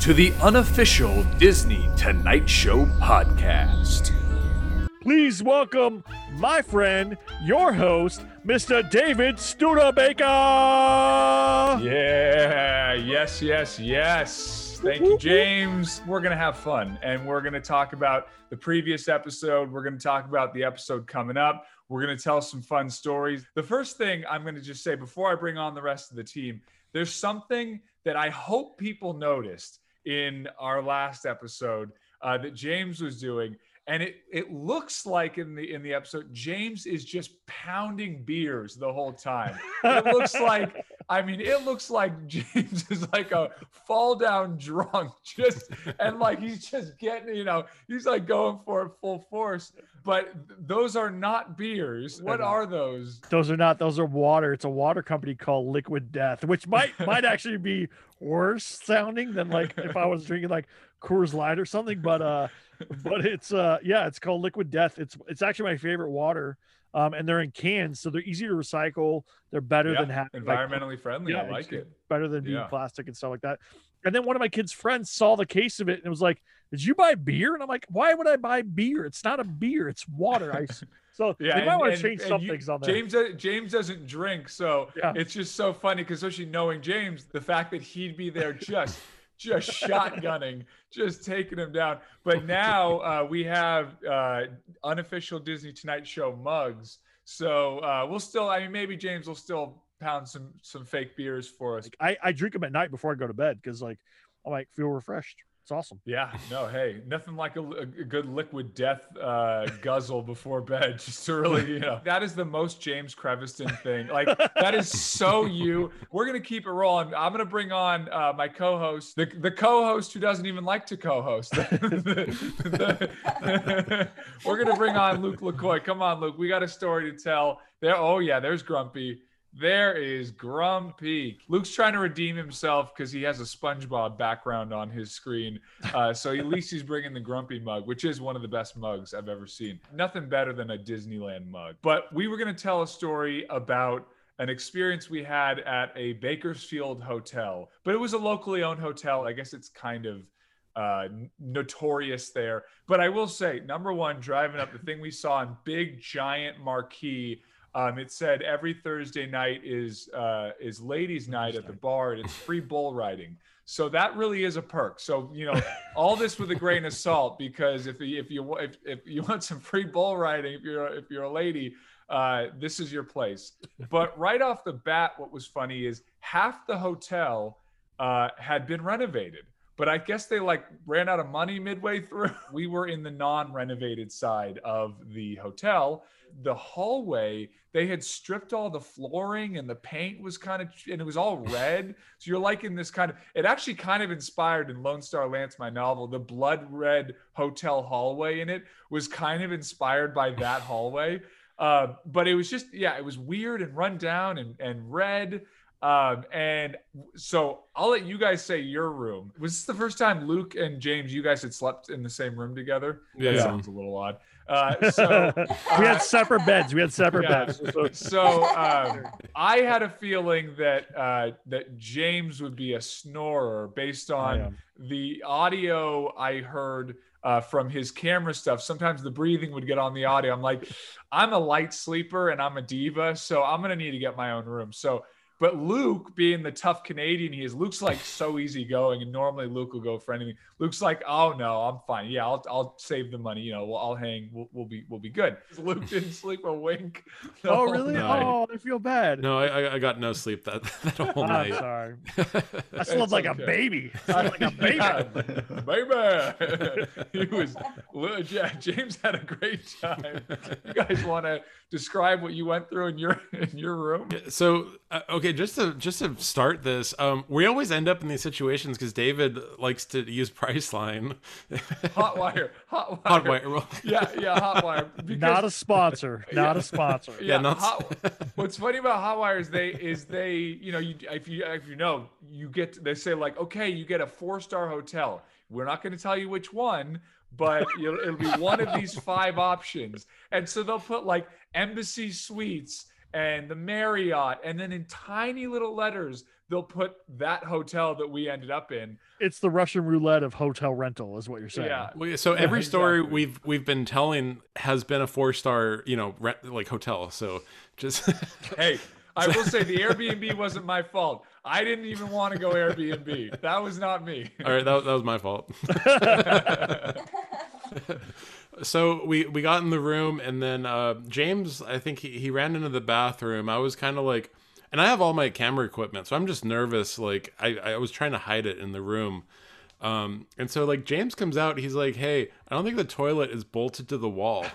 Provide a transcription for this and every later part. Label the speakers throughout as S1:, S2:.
S1: to the unofficial Disney Tonight Show podcast.
S2: Please welcome my friend, your host, Mr. David Studebaker.
S3: Yeah, yes, yes, yes. Thank you, James. We're going to have fun and we're going to talk about the previous episode. We're going to talk about the episode coming up. We're going to tell some fun stories. The first thing I'm going to just say before I bring on the rest of the team, there's something that I hope people noticed in our last episode uh, that James was doing and it it looks like in the in the episode James is just pounding beers the whole time. It looks like I mean it looks like James is like a fall down drunk just and like he's just getting you know he's like going for it full force. But those are not beers. What are those?
S2: Those are not. Those are water. It's a water company called Liquid Death, which might might actually be worse sounding than like if I was drinking like Coors Light or something. But uh, but it's uh yeah, it's called Liquid Death. It's it's actually my favorite water. Um, and they're in cans, so they're easy to recycle. They're better
S3: Yeah,
S2: than having
S3: environmentally
S2: like,
S3: friendly. I like it.
S2: Better than being
S3: Yeah.
S2: plastic and stuff like that. And then one of my kids' friends saw the case of it and was like, "Did you buy beer?" And I'm like, "Why would I buy beer? It's not a beer. It's water." I so
S3: Yeah,
S2: they might
S3: and-
S2: want to change
S3: and
S2: some
S3: you-
S2: things on there.
S3: James uh, James doesn't drink, so
S2: Yeah.
S3: it's just so funny because especially knowing James, the fact that he'd be there just just shotgunning, just taking him down. But now uh, we have uh, unofficial Disney Tonight Show mugs, so uh, we'll still. I mean, maybe James will still pound some some fake beers for us.
S2: I, I drink them at night before I go to bed because like I like feel refreshed. It's awesome.
S3: Yeah, no, hey, nothing like a, a good liquid death uh, guzzle before bed, just to really, you know, that is the most James Creviston thing. Like that is so you. We're gonna keep it rolling. I'm gonna bring on uh, my co-host, the the co-host who doesn't even like to co-host. We're gonna bring on Luke LaCoy. Come on, Luke. We got a story to tell. There. Oh yeah, there's Grumpy. There is Grumpy. Luke's trying to redeem himself because he has a SpongeBob background on his screen. Uh, so at least he's bringing the Grumpy mug, which is one of the best mugs I've ever seen. Nothing better than a Disneyland mug. But we were going to tell a story about an experience we had at a Bakersfield hotel, but it was a locally owned hotel. I guess it's kind of uh, notorious there. But I will say, number one, driving up, the thing we saw in big giant marquee um, it said every Thursday night is uh, is ladies' night at the bar, and it's free bull riding. So that really is a perk. So you know, all this with a grain of salt, because if you- if you if, if you want some free bull riding, if you're if you're a lady, uh, this is your place. But right off the bat, what was funny is half the hotel uh, had been renovated. But I guess they like ran out of money midway through. We were in the non-renovated side of the hotel. The hallway, they had stripped all the flooring and the paint was kind of and it was all red. So you're like in this kind of it actually kind of inspired in Lone Star Lance, my novel, the blood red hotel hallway in it was kind of inspired by that hallway. Uh, but it was just yeah, it was weird and run down and and red. Um, and so I'll let you guys say your room. Was this the first time Luke and James, you guys had slept in the same room together?
S4: Yeah.
S3: That sounds a little odd. Uh, so
S2: we
S3: uh,
S2: had separate beds. We had separate
S3: Yeah.
S2: beds. So-
S3: so um, I had a feeling that uh, that James would be a snorer based on the audio I heard uh, from his camera stuff. Sometimes the breathing would get on the audio. I'm like, I'm a light sleeper and I'm a diva, so I'm gonna need to get my own room. So. But Luke, being the tough Canadian he is, Luke's like so easygoing, and normally Luke will go for anything. Luke's like, "Oh no, I'm fine. Yeah, I'll, I'll save the money. You know, we'll, I'll hang. We'll, we'll be we'll be good." Luke didn't sleep a wink.
S2: oh really?
S3: night.
S2: Oh, I feel bad.
S4: No, I, I- I got no sleep that, that whole
S2: I'm
S4: night.
S2: sorry. I
S3: It's
S2: slept like a baby. I slept like a baby.
S3: Yeah, baby. he was yeah, James had a great time. You guys want to describe what you went through in your in your room?
S4: So uh, okay, just to just to start this, um, we always end up in these situations because David likes to use Priceline.
S3: Hotwire, hotwire,
S4: Hotwire. Well,
S3: Yeah, yeah, hotwire. Because
S2: Not a sponsor. Not a sponsor.
S3: yeah,
S4: not-
S3: hot, what's funny about hotwire is they is they you know you if you if you know you get they say like okay you get a four star hotel we're not going to tell you which one but you'll, it'll be one of these five options and so they'll put like embassy suites and the Marriott, and then in tiny little letters they'll put that hotel that we ended up in.
S2: It's the Russian roulette of hotel rental, is what you're saying.
S3: Yeah.
S4: Well, So every story
S3: exactly.
S4: we've we've been telling has been a four star, you know, rent, like hotel. So just
S3: Hey, I will say the Airbnb wasn't my fault. I didn't even want to go Airbnb. That was not me.
S4: all right, that, that was my fault. so we we got in the room and then uh, James, I think he, he ran into the bathroom. I was kind of like, and I have all my camera equipment, so I'm just nervous. Like I I was trying to hide it in the room. Um, and so like James comes out, he's like, "Hey, I don't think the toilet is bolted to the wall."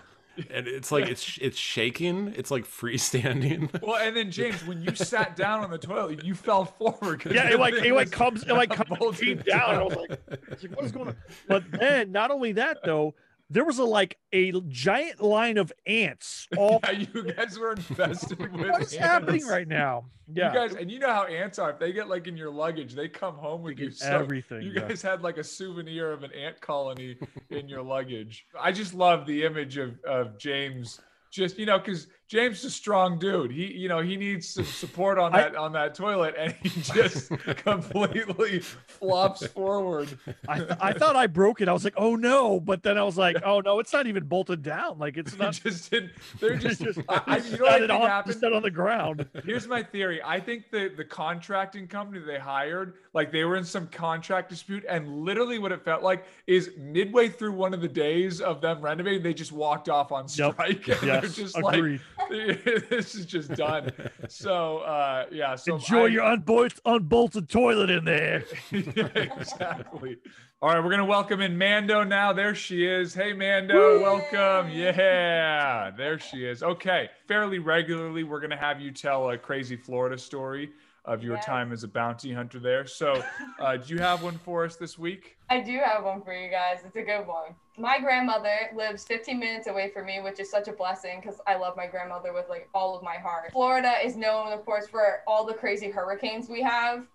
S4: And it's like it's it's shaking. It's like freestanding.
S3: Well, and then James, when you sat down on the toilet, you fell forward.
S2: Yeah, it like it like comes it like comes
S3: bolted
S2: deep down. I was like, I was like, what is going on? But then not only that though, there was a like a giant line of ants. All
S3: Yeah, you guys were infested with
S2: what is
S3: ants.
S2: happening right now? Yeah,
S3: You guys, and you know how ants are. If they get like in your luggage, they come home with you. So
S2: everything.
S3: you
S2: yeah.
S3: guys had like a souvenir of an ant colony in your luggage. I just love the image of, of James. Just you know, because James is a strong dude. He you know he needs some support on
S2: I-
S3: that on that toilet, and he just completely flops forward.
S2: I, th- I thought I broke it. I was like, oh no, but then I was like, oh no, it's not even bolted down. Like it's not.
S3: just didn't. They're just.
S2: just,
S3: I, I, you know what I
S2: on,
S3: happened?
S2: on the ground.
S3: Here's my theory. I think the the contracting company they hired, like they were in some contract dispute, and literally what it felt like is midway through one of the days of them renovating, they just walked off on
S2: Yep.
S3: strike, and they're just
S2: agreed.
S3: like, "This is just done." So uh, yeah, so
S2: Enjoy
S3: I-
S2: your unbolted, unbolted toilet in there.
S3: Yeah, exactly. All right, we're gonna welcome in Mando now. There she is. Hey, Mando, welcome. Yeah, there she is. Okay, fairly regularly, we're gonna have you tell a crazy Florida story of your
S5: Yes.
S3: time as a bounty hunter there. So, uh, do you have one for us this week?
S5: I do have one for you guys. It's a good one. My grandmother lives 15 minutes away from me, which is such a blessing because I love my grandmother with like all of my heart. Florida is known, of course, for all the crazy hurricanes we have.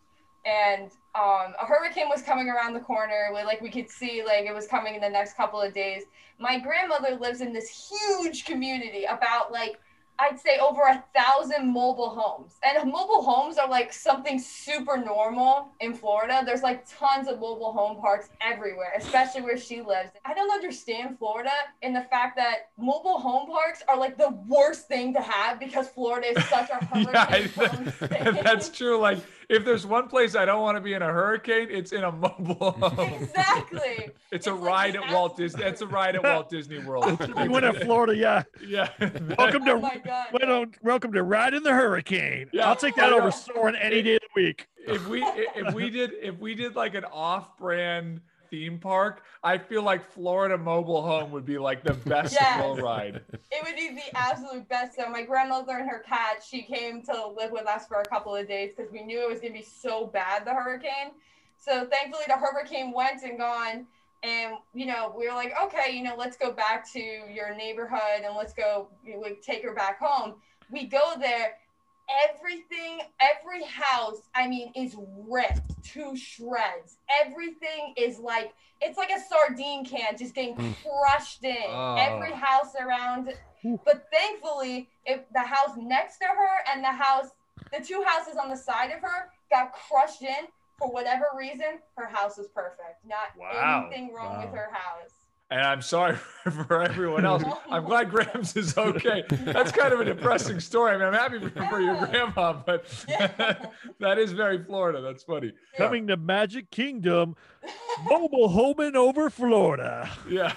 S5: And um, a hurricane was coming around the corner. We, like we could see, like it was coming in the next couple of days. My grandmother lives in this huge community, about like I'd say over a thousand mobile homes. And mobile homes are like something super normal in Florida. There's like tons of mobile home parks everywhere, especially where she lives. I don't understand Florida in the fact that mobile home parks are like the worst thing to have because Florida is such a
S3: Yeah,
S5: hurricane prone
S3: that's true. Like, if there's one place I don't want to be in a hurricane, it's in a mobile home.
S5: Exactly.
S3: It's a
S5: like
S3: ride at Walt Disney. It's a ride at Walt Disney World.
S2: we went to Florida, yeah.
S3: yeah.
S2: Welcome to
S5: Oh my God.
S2: welcome, welcome to riding the hurricane.
S3: Yeah,
S2: I'll take that over
S3: know.
S2: soaring any day of the week.
S3: if we if we did if we did like an off-brand theme park, I feel like Florida Mobile Home would be like the best
S5: Yes.
S3: thrill ride.
S5: It would be the absolute best. So my grandmother and her cat, she came to live with us for a couple of days because we knew it was gonna be so bad the hurricane. So thankfully the hurricane went and gone, and you know we were like, okay, you know, let's go back to your neighborhood and let's go, we take her back home. We go there. Everything, every house, I mean, is ripped to shreds. Everything is like it's like a sardine can just getting
S4: Mm.
S5: crushed in.
S3: Oh.
S5: Every house around
S2: Ooh.
S5: but thankfully, if the house next to her and the house, the two houses on the side of her got crushed in for whatever reason, her house was perfect. Not
S2: Wow.
S5: anything wrong with her house.
S3: And I'm sorry for everyone else. I'm glad Grams is okay. That's kind of a depressing story. I mean, I'm happy for, for your grandma, but that is very Florida. That's funny.
S2: Coming to Magic Kingdom, mobile homing over Florida.
S3: Yeah.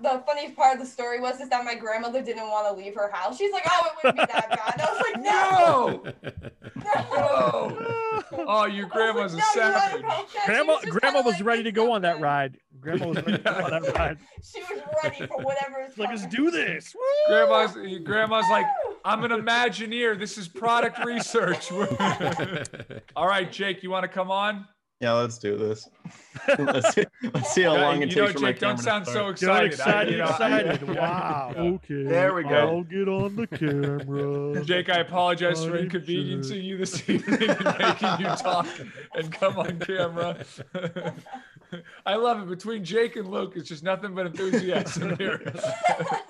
S5: The funniest part of the story was is that my grandmother didn't want to leave her house. She's like, "Oh, it wouldn't be that bad." I was like, "No,
S3: no. No. Oh, your grandma's a
S5: I was like, "No, you're
S3: savage.
S5: right about
S2: Grandma,
S5: was just
S2: grandma was
S5: like,
S2: ready to go on that ride. Grandma was ready to go on that ride.
S5: She was ready for whatever is
S2: like, let's do this. Woo!
S3: Grandma's grandma's like, I'm an Imagineer. This is product research. All right, Jake, you want to come on?
S6: Yeah, let's do this. let's, see, let's see how
S3: Yeah,
S6: long it
S3: you know,
S6: takes for my
S3: Jake, don't sound
S6: to
S3: so
S6: start.
S2: Get
S3: excited. I-
S2: excited,
S3: you know,
S2: excited.
S3: yeah,
S2: Wow.
S3: yeah.
S2: Okay.
S6: There we go.
S2: I'll get on the camera.
S3: Jake, I apologize for
S2: Buddy
S3: inconveniencing you this evening and making you talk and come on camera. I love it. Between Jake and Luke, it's just nothing but enthusiasm here.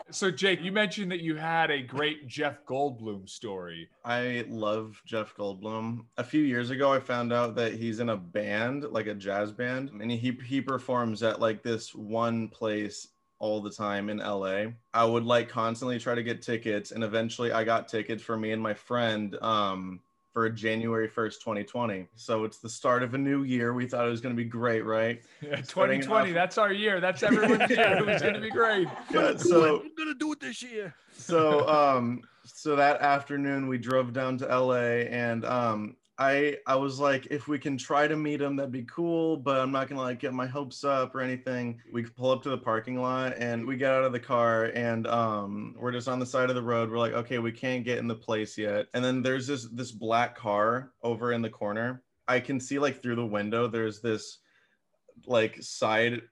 S3: So Jake, you mentioned that you had a great Jeff Goldblum story.
S6: I love Jeff Goldblum. A few years ago, I found out that he's in a band, like a jazz band, and he he performs at like this one place all the time in LA. I would like constantly try to get tickets, and eventually, I got tickets for me and my friend. Um, for January 1st, 2020. So it's the start of a new year. We thought it was going to be great, right?
S3: Yeah, 2020,
S6: off-
S3: that's our year. That's everyone's year. It was going to be great.
S6: Yeah, so
S2: I'm gonna do it this year.
S6: so um so that afternoon we drove down to LA and um I I was like if we can try to meet him that'd be cool but I'm not to like get my hopes up or anything. We pull up to the parking lot and we get out of the car and um we're just on the side of the road. We're like okay, we can't get in the place yet. And then there's this this black car over in the corner. I can see like through the window there's this like side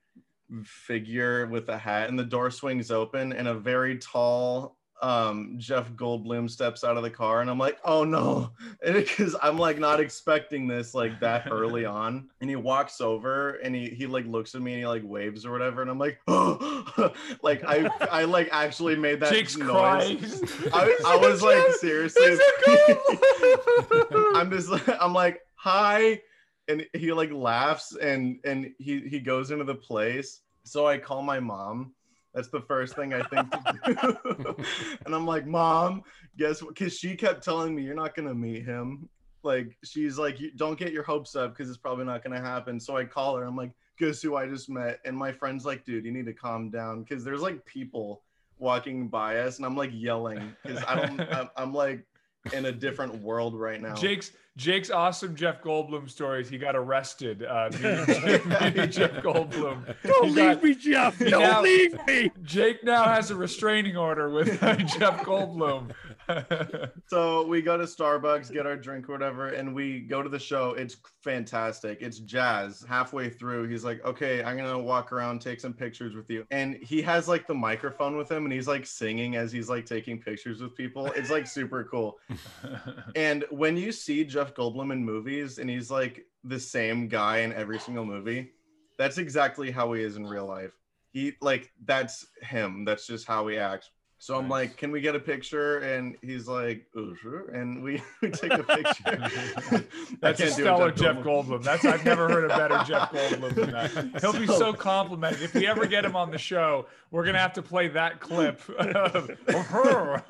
S6: figure with a hat and the door swings open and a very tall um Jeff Goldblum steps out of the car and I'm like oh no. Because I'm like not expecting this like that early on. And he walks over and he he like looks at me and he like waves or whatever and I'm like oh like I I like actually made that
S3: Jake's
S6: noise. I, I was like
S3: Jeff,
S6: seriously
S3: It's a Goldblum.
S6: I'm just I'm like hi. And he like laughs and and he he goes into the place. So I call my mom that's the first thing I think to do. And I'm like mom guess what? Because she kept telling me you're not gonna meet him. Like she's like you don't get your hopes up because it's probably not gonna happen. So I call her. I'm like guess who I just met? And my friend's like dude you need to calm down. Because there's like people walking by us and I'm like yelling because I don't I'm, I'm like in a different world right now.
S3: Jake's Jake's awesome Jeff Goldblum stories. He got arrested uh, meeting, meeting Jeff Goldblum.
S2: Don't
S3: He
S2: leave
S3: got-
S2: me, Jeff. Don't
S3: now-
S2: leave me.
S3: Jake now has a restraining order with uh, Jeff Goldblum.
S6: So we go to Starbucks, get our drink or whatever, and we go to the show. It's fantastic. It's jazz. Halfway through, he's like, "Okay, I'm gonna walk around, take some pictures with you." And he has like the microphone with him, and he's like singing as he's like taking pictures with people. It's like super cool. And when you see Jeff Goldblum in movies, and he's like the same guy in every single movie, that's exactly how he is in real life. He like that's him. That's just how he acts. So I'm
S3: Nice.
S6: like, can we get a picture? And he's like, oh sure. And we, we take a picture.
S3: That's a
S6: can't
S3: stellar Jeff Goldblum. That's I've never heard a better Jeff Goldblum than that. He'll be
S6: So-
S3: so complimented. If we ever get him on the show, we're gonna have to play that clip of, of her.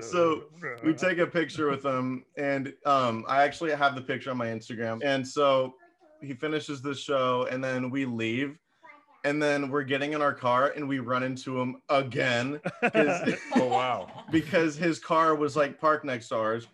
S6: So we take a picture with him and um i actually have the picture on my instagram and so he finishes the show and then we leave and then we're getting in our car and we run into him again
S3: Oh wow.
S6: because his car was like parked next to ours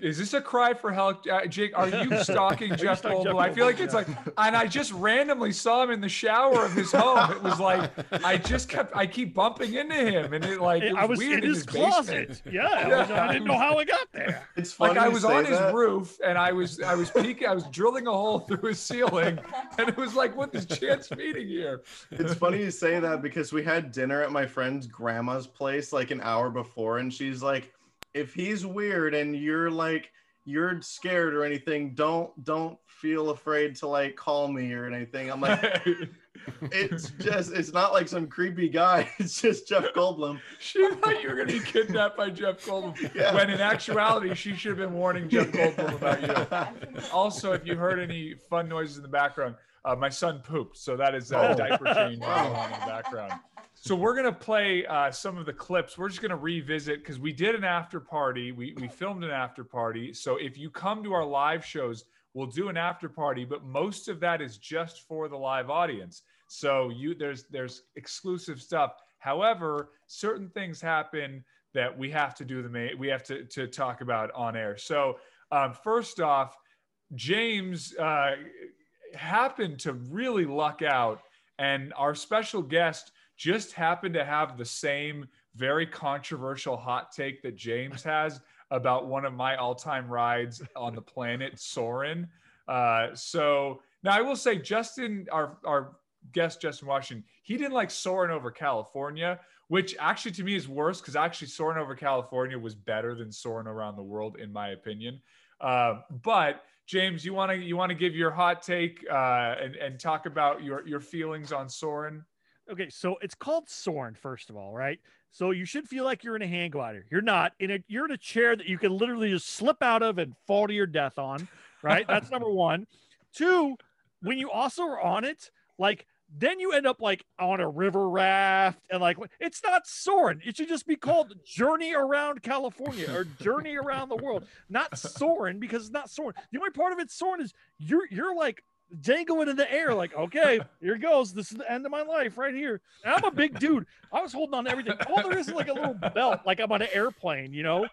S3: Is this a cry for help, uh, Jake? Are you stalking Jeff
S2: stalking
S3: Goldblum? I feel like it's like, and I just randomly saw him in the shower of his home. It was like I just kept, I keep bumping into him, and it like it was,
S2: I was
S3: weird
S2: in his,
S3: basement.
S2: closet. Yeah, I, was- I didn't know how I got there.
S6: it's funny
S3: Like I was
S6: say
S3: on his
S6: that.
S3: roof, and I was, I was peeking, I was drilling a hole through his ceiling, and it was like, what is chance meeting here?
S6: It's funny you say that because we had dinner at my friend's grandma's place like an hour before, and she's like, if he's weird and you're like you're scared or anything, don't don't feel afraid to like call me or anything. I'm like, it's just it's not like some creepy guy. It's just Jeff Goldblum.
S3: she thought you were gonna be kidnapped by Jeff Goldblum,
S6: Yeah.
S3: when in actuality, she should have been warning Jeff Goldblum about you. Also, if you heard any fun noises in the background, uh, my son pooped, so that is a
S6: Oh.
S3: diaper change going on in the background. So we're gonna play uh, some of the clips. We're just gonna revisit because we did an after party. We we filmed an after party. So if you come to our live shows, we'll do an after party, but most of that is just for the live audience. So you there's there's exclusive stuff. However, certain things happen that we have to do the ma- we have to to talk about on air. So um, first off, James uh, happened to really luck out, and our special guest just happened to have the same very controversial hot take that James has about one of my all-time rides on the planet, Soarin'. Uh, so now I will say, Justin, our our guest Justin Washington, he didn't like Soarin' over California, which actually to me is worse because actually Soarin' over California was better than Soarin' around the world, in my opinion. Uh, but James, you want to you want to give your hot take uh, and and talk about your your feelings on Soarin'?
S2: okay, so it's called Soarin', first of all, right? So you should feel like you're in a hang glider. You're not in a you're in a chair that you can literally just slip out of and fall to your death on, right? That's number one. Two, when you also are on it, like then you end up like on a river raft and like it's not soaring It should just be called Journey Around California or Journey Around the World, not soaring because it's not soaring The only part of it soaring is you're you're like dangling in the air, like okay, here goes. This is the end of my life right here. And I'm a big dude. I was holding on to everything. All there is is like a little belt, like I'm on an airplane. You know,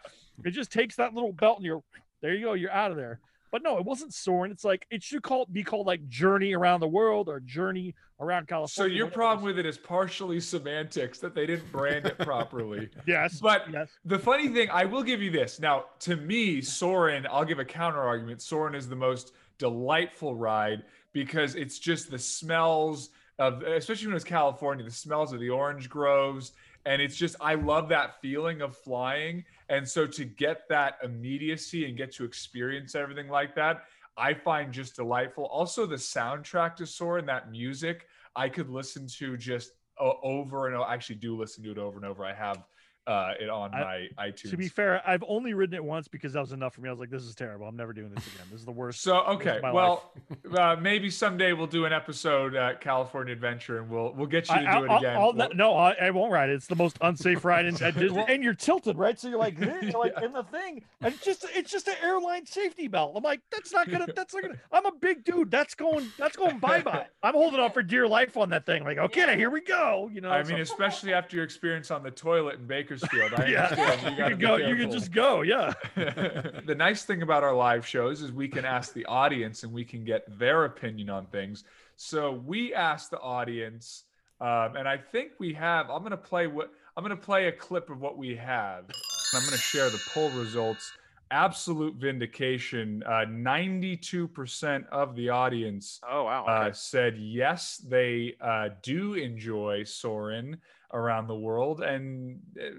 S2: it just takes that little belt and you're there. You go. You're out of there. But no, it wasn't Soarin'. It's like it should call be called like Journey Around the World or Journey Around California.
S3: So your problem with it is partially semantics that they didn't brand it properly.
S2: yes,
S3: But
S2: yes,
S3: the funny thing, I will give you this. Now, to me, Soarin', I'll give a counter argument. Soarin' is the most delightful ride because it's just the smells of, especially when it's California, the smells of the orange groves. And it's just, I love that feeling of flying. And so to get that immediacy and get to experience everything like that, I find just delightful. Also, the soundtrack to Soarin' that music, I could listen to just uh, over and over. I actually do listen to it over and over. I have uh, it on
S2: I-
S3: my iTunes.
S2: To be fair, I've only ridden it once because that was enough for me. I was like, this is terrible. I'm never doing this again. This is the worst.
S3: so okay, well, uh, maybe someday we'll do an episode at California Adventure, and we'll we'll get you to do
S2: I,
S3: it
S2: I'll-
S3: again.
S2: I'll-
S3: We'll-
S2: no, I, I won't ride it. It's the most unsafe ride in Disney. and you're tilted, right? So you're like, this, you're like in the thing, and it's just it's just an airline safety belt. I'm like, that's not gonna, that's not gonna. I'm a big dude. That's going, that's going bye bye. I'm holding on for dear life on that thing. Like, okay, here we go. You know,
S3: I
S2: so-
S3: mean, especially after your experience on the toilet in Bakersfield. I
S2: yeah.
S3: You,
S2: you can
S3: be
S2: go. You can just go. Yeah.
S3: the nice thing about our live shows is we can ask the audience and we can get their opinion on things. So we asked the audience, um, and I think we have. I'm gonna play what I'm gonna play a clip of what we have. I'm gonna share the poll results. Absolute vindication. Uh, 92% of the audience
S7: Oh wow.
S3: uh,
S7: Okay.
S3: said yes, they uh, do enjoy Soarin' around the world. And uh,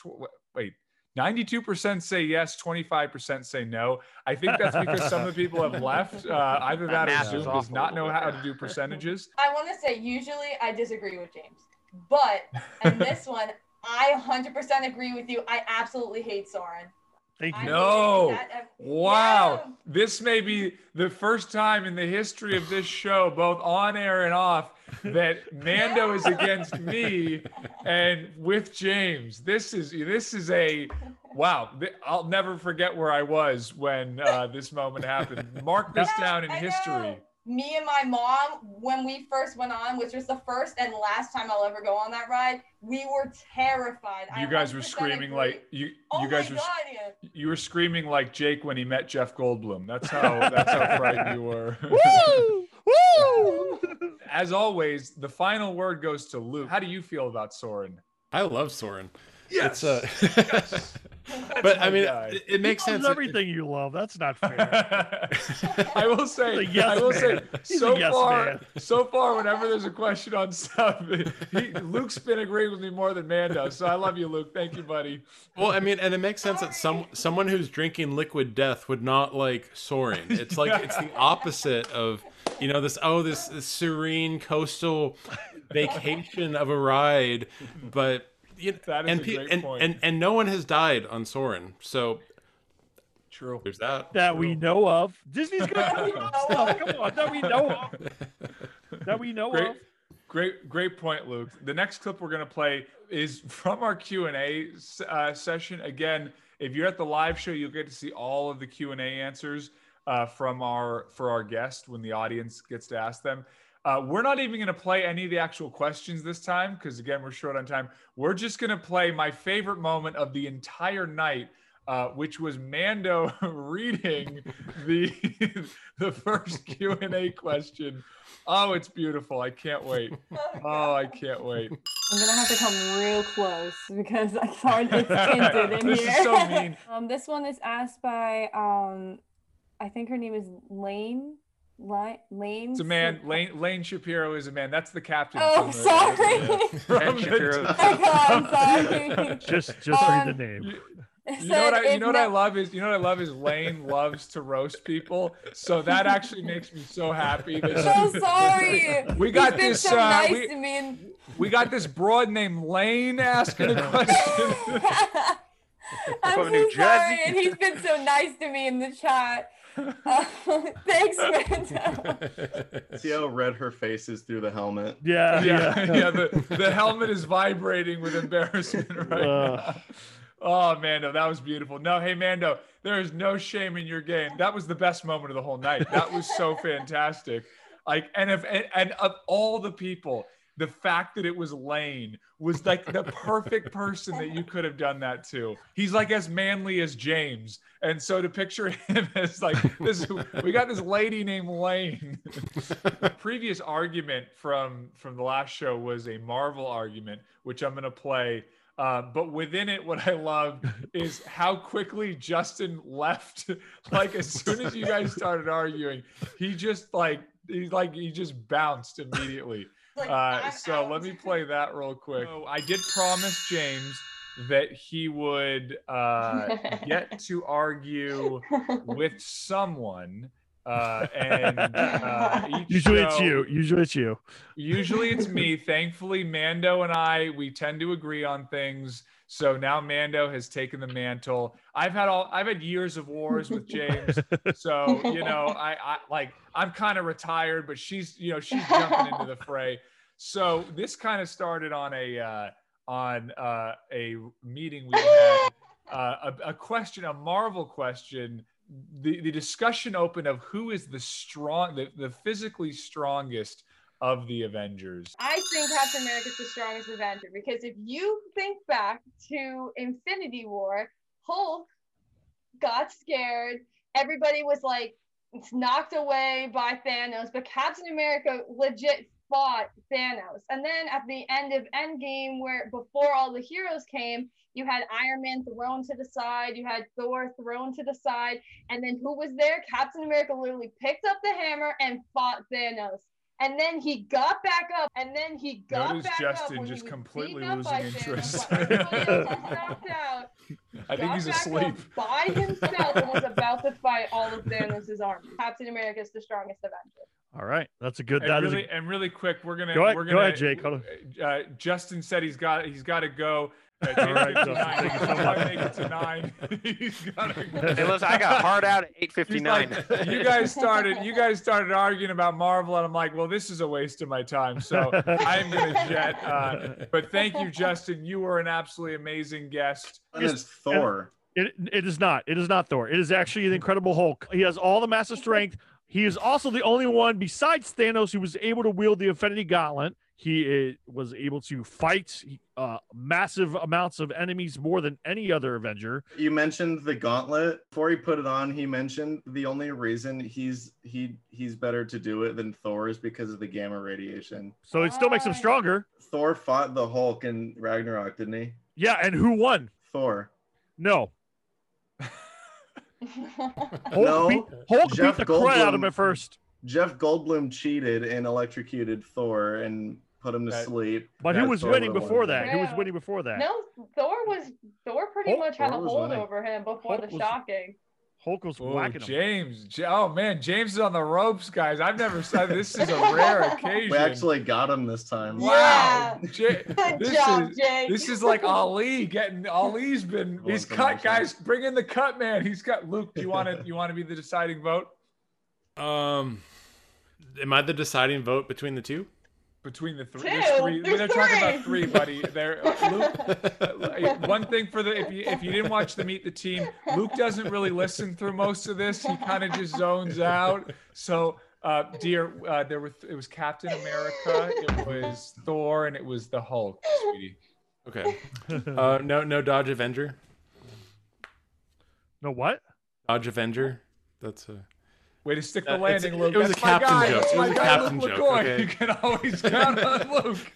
S3: tw- wait, 92% say yes, 25% say no. I think that's because some of the people have left. Uh, either
S7: That
S3: that, or
S7: math
S3: Zoom does not know how to do percentages.
S5: I want to say usually I disagree with James, but in this one, I 100% agree with you. I absolutely hate Soarin'.
S2: Thank you.
S5: hate
S3: No.
S5: that
S3: Wow.
S5: Yeah.
S3: This may be the first time in the history of this show, both on air and off, that Mando is against me and with James. This is this is a wow. I'll never forget where I was when uh, this moment happened. Mark this
S5: Yeah,
S3: down in
S5: I
S3: history.
S5: know. Me and my mom, when we first went on, which was the first and last time I'll ever go on that ride, we were terrified. I
S3: You guys were screaming
S5: agree.
S3: like you.
S5: Oh
S3: you guys were.
S5: god, yeah.
S3: You were screaming like Jake when he met Jeff Goldblum. That's how. That's how frightened you were.
S2: Woo! Woo!
S3: As always, the final word goes to Luke. How do you feel about Soarin'?
S4: I love Soarin'.
S3: Yes.
S4: It's, uh, but I mean, it, it makes
S2: He
S4: sense.
S2: everything you love. That's not fair.
S3: I will say,
S2: yes
S3: I will
S2: man. He's a
S3: so
S2: yes
S3: far,
S2: man.
S3: so far, whenever there's a question on stuff, he, Luke's been agreeing with me more than man does. So I love you, Luke. Thank you, buddy.
S4: Well, I mean, and it makes sense that some someone who's drinking liquid death would not like Soarin'. It's like it's the opposite of you know this oh this, this serene coastal vacation of a ride, but you know,
S3: That is
S4: and,
S3: a great
S4: and,
S3: point.
S4: and and no one has died on Soarin', so
S3: True.
S4: there's that.
S2: that we know of. Disney's gonna do stuff. Come on, that we know of. That we know
S3: Great,
S2: of.
S3: great, great point, Luke. The next clip we're gonna play is from our Q and A uh, session. Again, if you're at the live show, you'll get to see all of the Q and A answers uh, from our for our guest when the audience gets to ask them. Uh, we're not even going to play any of the actual questions this time because again we're short on time. We're just going to play my favorite moment of the entire night, uh, which was Mando reading the the first Q and A question. Oh, it's beautiful! I can't wait. Oh, I can't wait.
S8: I'm gonna have to come real close because I saw it's tinted in
S3: This
S8: here.
S3: is so mean.
S8: um, this one is asked by um, I think her name is Lane. Lane. Lane.
S3: It's a man. Lane Lane Shapiro is a man. That's the captain.
S8: Oh,
S3: the-
S8: sorry.
S3: from the-
S7: Shapiro.
S8: Oh, God, I'm sorry.
S2: Just just
S8: Um,
S2: read the name.
S3: You know what I, you know what I love is you know what I love is Lane loves to roast people, so that actually makes me so happy. That
S8: So
S3: she-
S8: sorry.
S3: We got
S8: He's been
S3: this.
S8: so
S3: uh,
S8: nice
S3: we,
S8: to me. And...
S3: we got this broad named Lane asking a question.
S8: I'm
S7: From
S8: so
S7: New
S8: sorry,
S7: Jersey.
S8: and he's been so nice to me in the chat. Uh, thanks, Mando.
S6: See how red her face is through the helmet.
S2: Yeah,
S3: yeah,
S2: yeah.
S3: yeah. The, the helmet is vibrating with embarrassment right
S2: Uh.
S3: now. Oh, Mando, that was beautiful. No, hey, Mando, there is no shame in your game. That was the best moment of the whole night. That was so fantastic. Like, and if and, and of all the people, the fact that it was Lane was like the perfect person that you could have done that to. He's like as manly as James, and so to picture him as like this, we got this lady named Lane. the previous argument from from the last show was a Marvel argument, which I'm gonna play. Uh, but within it, what I love is how quickly Justin left. like as soon as you guys started arguing, he just like he's like he just bounced immediately.
S5: Like,
S3: Uh, so
S5: out.
S3: let me play that real quick. So I did promise James that he would uh, get to argue with someone. Uh, and uh, each
S2: Usually it's you. Usually it's you.
S3: Usually it's me. Thankfully, Mando and I we tend to agree on things. So now Mando has taken the mantle. I've had all I've had years of wars with James. So you know, I, I like I'm kind of retired, but she's you know she's jumping into the fray. So this kind of started on a uh, on uh, a meeting we had. Uh, a, a question, a Marvel question. The, the discussion opened of who is the strong, the, the physically strongest of the Avengers.
S5: I think Captain America is the strongest Avenger because if you think back to Infinity War, Hulk got scared. Everybody was like knocked away by Thanos, but Captain America legit fought Thanos. And then at the end of Endgame, where before all the heroes came, you had Iron Man thrown to the side, you had Thor thrown to the side, and then who was there? Captain America literally picked up the hammer and fought Thanos. And then he got back up, and then he got
S3: Notice
S5: back
S3: Justin
S5: up when
S3: just completely losing interest.
S5: Thanos, while everybody else was knocked out.
S3: I think he's asleep.
S5: by himself and was about to fight all of Thanos' army. Captain America is the strongest Avenger.
S2: All right, that's a good.
S3: And
S2: That is.
S3: really,
S2: a,
S3: and really quick, we're gonna
S2: Go ahead-
S3: we're
S2: go
S3: gonna,
S2: ahead, Jake. Hold
S3: Uh, Justin said he's got he's got to go.
S2: All right, Justin,
S3: Nine,
S2: thank you so
S3: he's
S2: much.
S3: gotta make it to nine. he's gotta go.
S7: Hey, listen, I got hard out at
S3: He's
S7: 8:59.
S3: like, you guys started you guys started arguing about Marvel, and I'm like, well, this is a waste of my time. So I'm gonna jet. Uh, but thank you, Justin. You were an absolutely amazing guest.
S6: And it's Thor.
S2: It, it is not. It is not Thor. It is actually the Incredible Hulk. He has all the massive strength. He is also the only one besides Thanos who was able to wield the Infinity Gauntlet. He uh, was able to fight uh, massive amounts of enemies more than any other Avenger.
S6: You mentioned the gauntlet. Before he put it on, he mentioned the only reason he's he he's better to do it than Thor is because of the gamma radiation.
S2: So it still makes him stronger.
S6: Thor fought the Hulk in Ragnarok, didn't he?
S2: Yeah, and who won?
S6: Thor.
S2: No, Hulk
S6: No,
S2: beat, Hulk
S6: Jeff
S2: beat the crap out of him at first.
S6: Jeff Goldblum cheated and electrocuted Thor and put him to
S3: That-
S6: sleep.
S2: But who was
S6: Thor
S2: winning before
S6: won.
S2: that? Who was winning before that?
S5: no, Thor was Thor pretty
S2: Hulk-
S5: much had
S6: Thor
S5: a hold
S6: winning.
S5: over him before
S2: Hulk
S5: the
S2: was-
S5: shocking.
S2: Hulk was
S3: Oh,
S2: whacking him.
S3: James. J- Oh man, James is on the ropes, guys. I've never said this is a rare occasion.
S6: We actually got him this time.
S3: Wow. J-
S5: Good
S3: this
S5: job,
S3: is
S5: Jake.
S3: this is like Ali getting Ali's been he's
S6: for
S3: cut,
S6: motion.
S3: guys. Bring in the cut man. He's got Luke. Do you want to you want to be the deciding vote
S4: Um, am I the deciding vote between the two?
S3: Between the three?
S5: Two.
S3: There's three.
S5: There's
S3: They're talking about
S5: three.
S3: three, buddy. There, uh, Luke. uh, one thing for the if you if you didn't watch the meet the team, Luke doesn't really listen through most of this. He kind of just zones out. So, uh, dear, uh, there were it was Captain America, it was Thor, and it was the Hulk, sweetie.
S4: Okay. Uh, no, no Dodge Avenger.
S2: No what?
S4: Dodge Avenger. That's a.
S3: Way to stick the
S4: Uh,
S3: landing, Luke.
S4: it was
S3: That's
S4: a
S3: my
S4: captain
S3: guy.
S4: joke.
S3: That's
S4: It
S3: my
S4: was a
S3: guy,
S4: captain
S3: Luke
S4: joke,
S3: McCoy.
S4: okay.
S3: You can always count on Luke.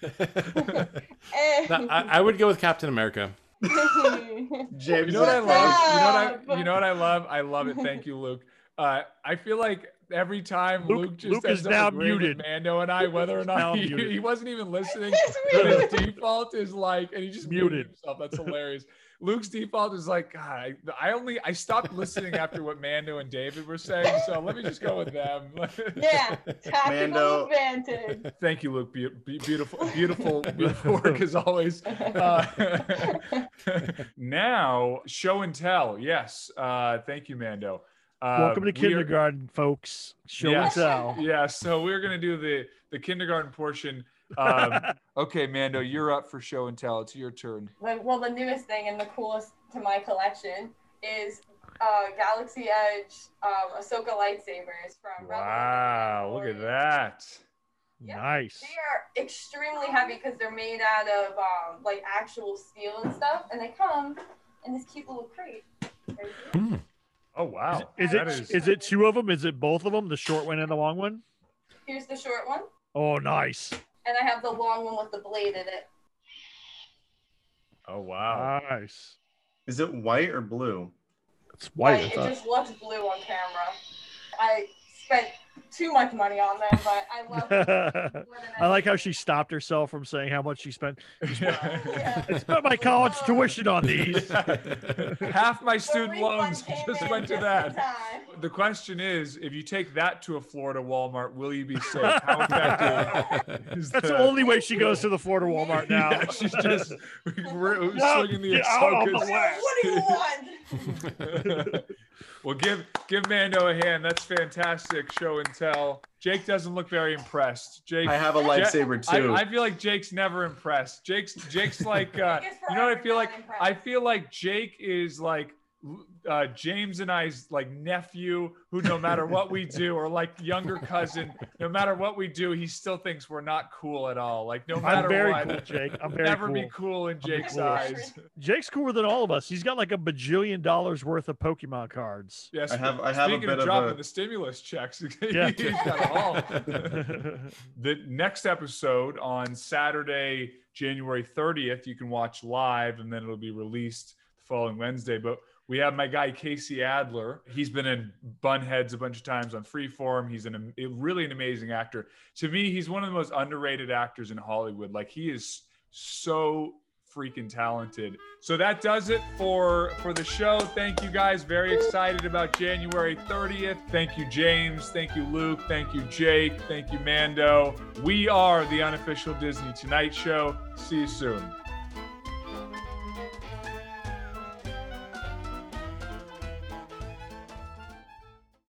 S5: Eh.
S4: No, I, I would go with Captain America.
S6: James,
S3: You know what I love? You know what I? You know what I love? I love it. Thank you, Luke. Uh, I feel like every time
S2: Luke-
S3: Luke, just
S2: Luke
S3: ends
S2: is
S3: up
S2: now muted.
S3: Mando and I, whether or not he, he wasn't even listening. But his default is like, and he just muted
S2: Muted.
S3: himself. That's hilarious. Luke's default is like, God, I, I only I stopped listening after what Mando and David were saying, so let me just go with them.
S5: Yeah, tactical
S6: Mando-
S5: advantage.
S3: Thank you, Luke. Be- be- beautiful, beautiful, beautiful work as always. Uh, now, show and tell. Yes. Uh, thank you, Mando. Uh,
S2: Welcome to
S3: we are-
S2: kindergarten, folks. Show
S3: Yes.
S2: and tell.
S3: Yeah, so we're gonna do the the kindergarten portion. Um, okay, Mando, you're up for show and tell. It's your turn.
S5: Well, the newest thing and the coolest to my collection is uh, Galaxy Edge um, Ahsoka lightsabers from Rebels and
S3: Wow, look at that.
S5: Yeah.
S2: Nice.
S5: They are extremely heavy because they're made out of um, like actual steel and stuff, and they come in this cute little crate. Right.
S3: Oh wow.
S2: Is
S3: That
S2: it is it two of them? Is it both of them? The short one and the long one?
S5: Here's the short one,
S2: Oh, nice.
S5: And I have the long one with the blade in it.
S3: Oh wow.
S2: Nice.
S6: Is it white or blue?
S2: It's white.
S5: Like,
S2: I
S5: it just looks blue on camera. I spent too much money on them, but I love them. more than
S2: I like how she stopped herself from saying how much she spent.
S5: Yeah.
S2: I spent my college tuition on these.
S3: Half my student loans just went to that.
S5: time.
S3: The question is, if you take that to a Florida Walmart, will you be safe? How effective is
S2: That's the only way she goes to the Florida Walmart now.
S3: Yeah, she's just r-
S2: No,
S3: swinging the
S2: get the
S5: What do you want?
S3: Well, give give Mando a hand. That's fantastic. Show and tell. Jake doesn't look very impressed. Jake,
S6: I have a lightsaber
S3: I,
S6: too.
S3: I feel like Jake's never impressed. Jake's Jake's like uh, you know what I feel like.
S5: impressed.
S3: I feel like Jake is like uh, James and I's like nephew, who no matter what we do, or like younger cousin, no matter what we do, he still thinks we're not cool at all. Like no matter
S2: I'm very
S3: what,
S2: cool, Jake. I'm very
S3: never
S2: cool.
S3: be cool in Jake's
S2: cool.
S3: eyes.
S2: Jake's cooler than all of us. He's got like a bajillion dollars worth of Pokemon cards.
S3: Yes,
S6: I have- I have a
S3: speaking
S6: bit
S3: of
S6: of
S3: dropping
S6: a-
S3: the stimulus checks,
S2: Yeah.
S3: he's got it all. the next episode on Saturday, January 30th, you can watch live and then it'll be released the following Wednesday. But we have my guy Casey Adler. He's been in Bunheads a bunch of times on Freeform. He's an am- really an amazing actor. To me, he's one of the most underrated actors in Hollywood. Like he is so freaking talented. So that does it for for the show. Thank you guys. Very excited about January 30th. Thank you James, thank you Luke, thank you Jake, thank you Mando. We are the unofficial Disney Tonight Show. See you soon.